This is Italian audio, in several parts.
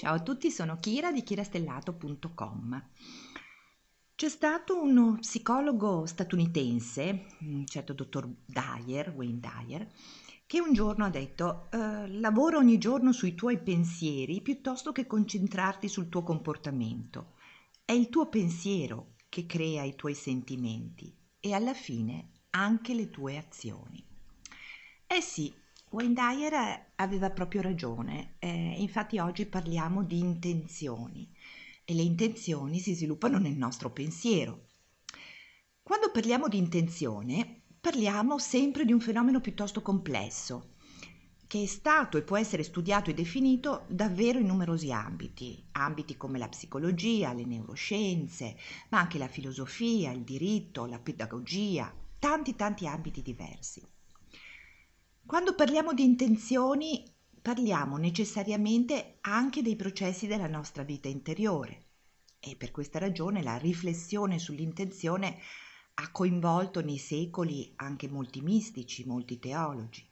Ciao a tutti, sono Kira di kirastellato.com. C'è stato uno psicologo statunitense, un certo dottor Dyer, Wayne Dyer, che un giorno ha detto eh, lavora ogni giorno sui tuoi pensieri piuttosto che concentrarti sul tuo comportamento. È il tuo pensiero che crea i tuoi sentimenti e alla fine anche le tue azioni. Eh sì, Wayne Dyer aveva proprio ragione, eh, infatti oggi parliamo di intenzioni e le intenzioni si sviluppano nel nostro pensiero. Quando parliamo di intenzione parliamo sempre di un fenomeno piuttosto complesso che è stato e può essere studiato e definito davvero in numerosi ambiti, ambiti come la psicologia, le neuroscienze, ma anche la filosofia, il diritto, la pedagogia, tanti tanti ambiti diversi. Quando parliamo di intenzioni parliamo necessariamente anche dei processi della nostra vita interiore e per questa ragione la riflessione sull'intenzione ha coinvolto nei secoli anche molti mistici, molti teologi.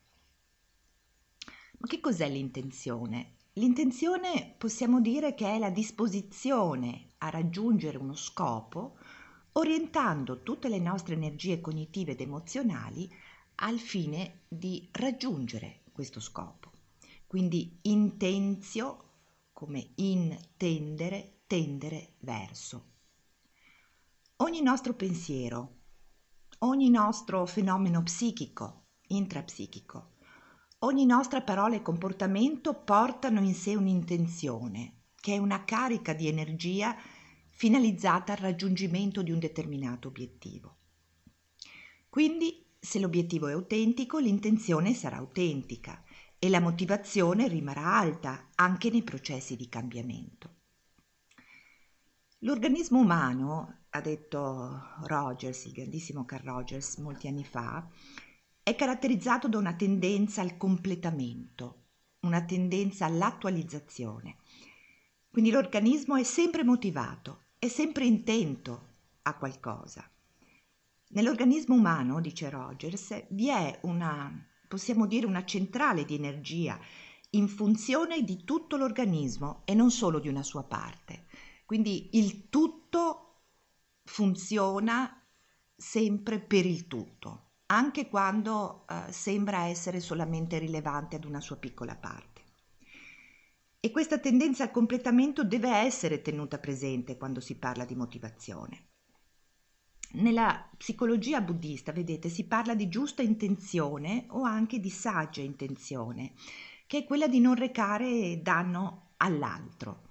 Ma che cos'è l'intenzione? L'intenzione possiamo dire che è la disposizione a raggiungere uno scopo orientando tutte le nostre energie cognitive ed emozionali al fine di raggiungere questo scopo. Quindi intenzio come intendere, tendere verso. Ogni nostro pensiero, ogni nostro fenomeno psichico, intrapsichico, ogni nostra parola e comportamento portano in sé un'intenzione, che è una carica di energia finalizzata al raggiungimento di un determinato obiettivo. Quindi se l'obiettivo è autentico, l'intenzione sarà autentica e la motivazione rimarrà alta anche nei processi di cambiamento. L'organismo umano, ha detto Rogers, il grandissimo Carl Rogers, molti anni fa, è caratterizzato da una tendenza al completamento, una tendenza all'attualizzazione. Quindi l'organismo è sempre motivato, è sempre intento a qualcosa. Nell'organismo umano, dice Rogers, vi è una, possiamo dire, una centrale di energia in funzione di tutto l'organismo e non solo di una sua parte. Quindi il tutto funziona sempre per il tutto, anche quando eh, sembra essere solamente rilevante ad una sua piccola parte. E questa tendenza al completamento deve essere tenuta presente quando si parla di motivazione. Nella psicologia buddista, vedete, si parla di giusta intenzione o anche di saggia intenzione, che è quella di non recare danno all'altro.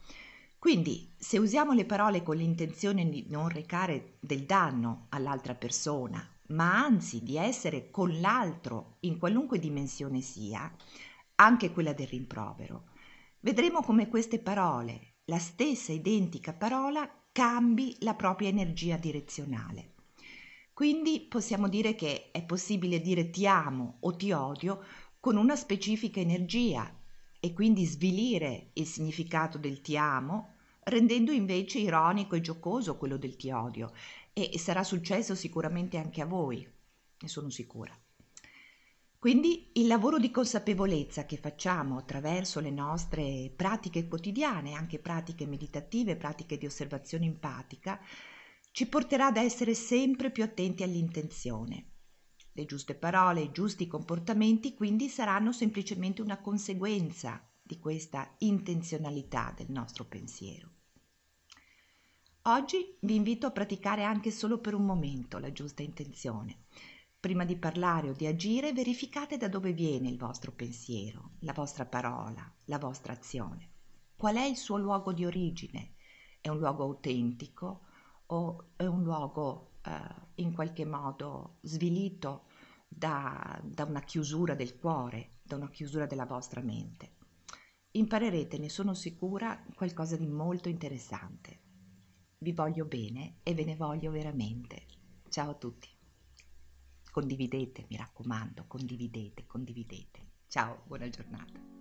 Quindi, se usiamo le parole con l'intenzione di non recare del danno all'altra persona, ma anzi di essere con l'altro in qualunque dimensione sia, anche quella del rimprovero, vedremo come queste parole, la stessa identica parola, cambi la propria energia direzionale. Quindi possiamo dire che è possibile dire ti amo o ti odio con una specifica energia e quindi svilire il significato del ti amo, rendendo invece ironico e giocoso quello del ti odio. E sarà successo sicuramente anche a voi, ne sono sicura. Quindi il lavoro di consapevolezza che facciamo attraverso le nostre pratiche quotidiane, anche pratiche meditative, pratiche di osservazione empatica, ci porterà ad essere sempre più attenti all'intenzione. Le giuste parole, i giusti comportamenti quindi saranno semplicemente una conseguenza di questa intenzionalità del nostro pensiero. Oggi vi invito a praticare anche solo per un momento la giusta intenzione Prima di parlare o di agire, verificate da dove viene il vostro pensiero, la vostra parola, la vostra azione. Qual è il suo luogo di origine? È un luogo autentico o è un luogo eh, in qualche modo svilito da, da una chiusura del cuore, da una chiusura della vostra mente? Imparerete, ne sono sicura, qualcosa di molto interessante. Vi voglio bene e ve ne voglio veramente. Ciao a tutti. Condividete, mi raccomando, condividete, condividete. Ciao, buona giornata.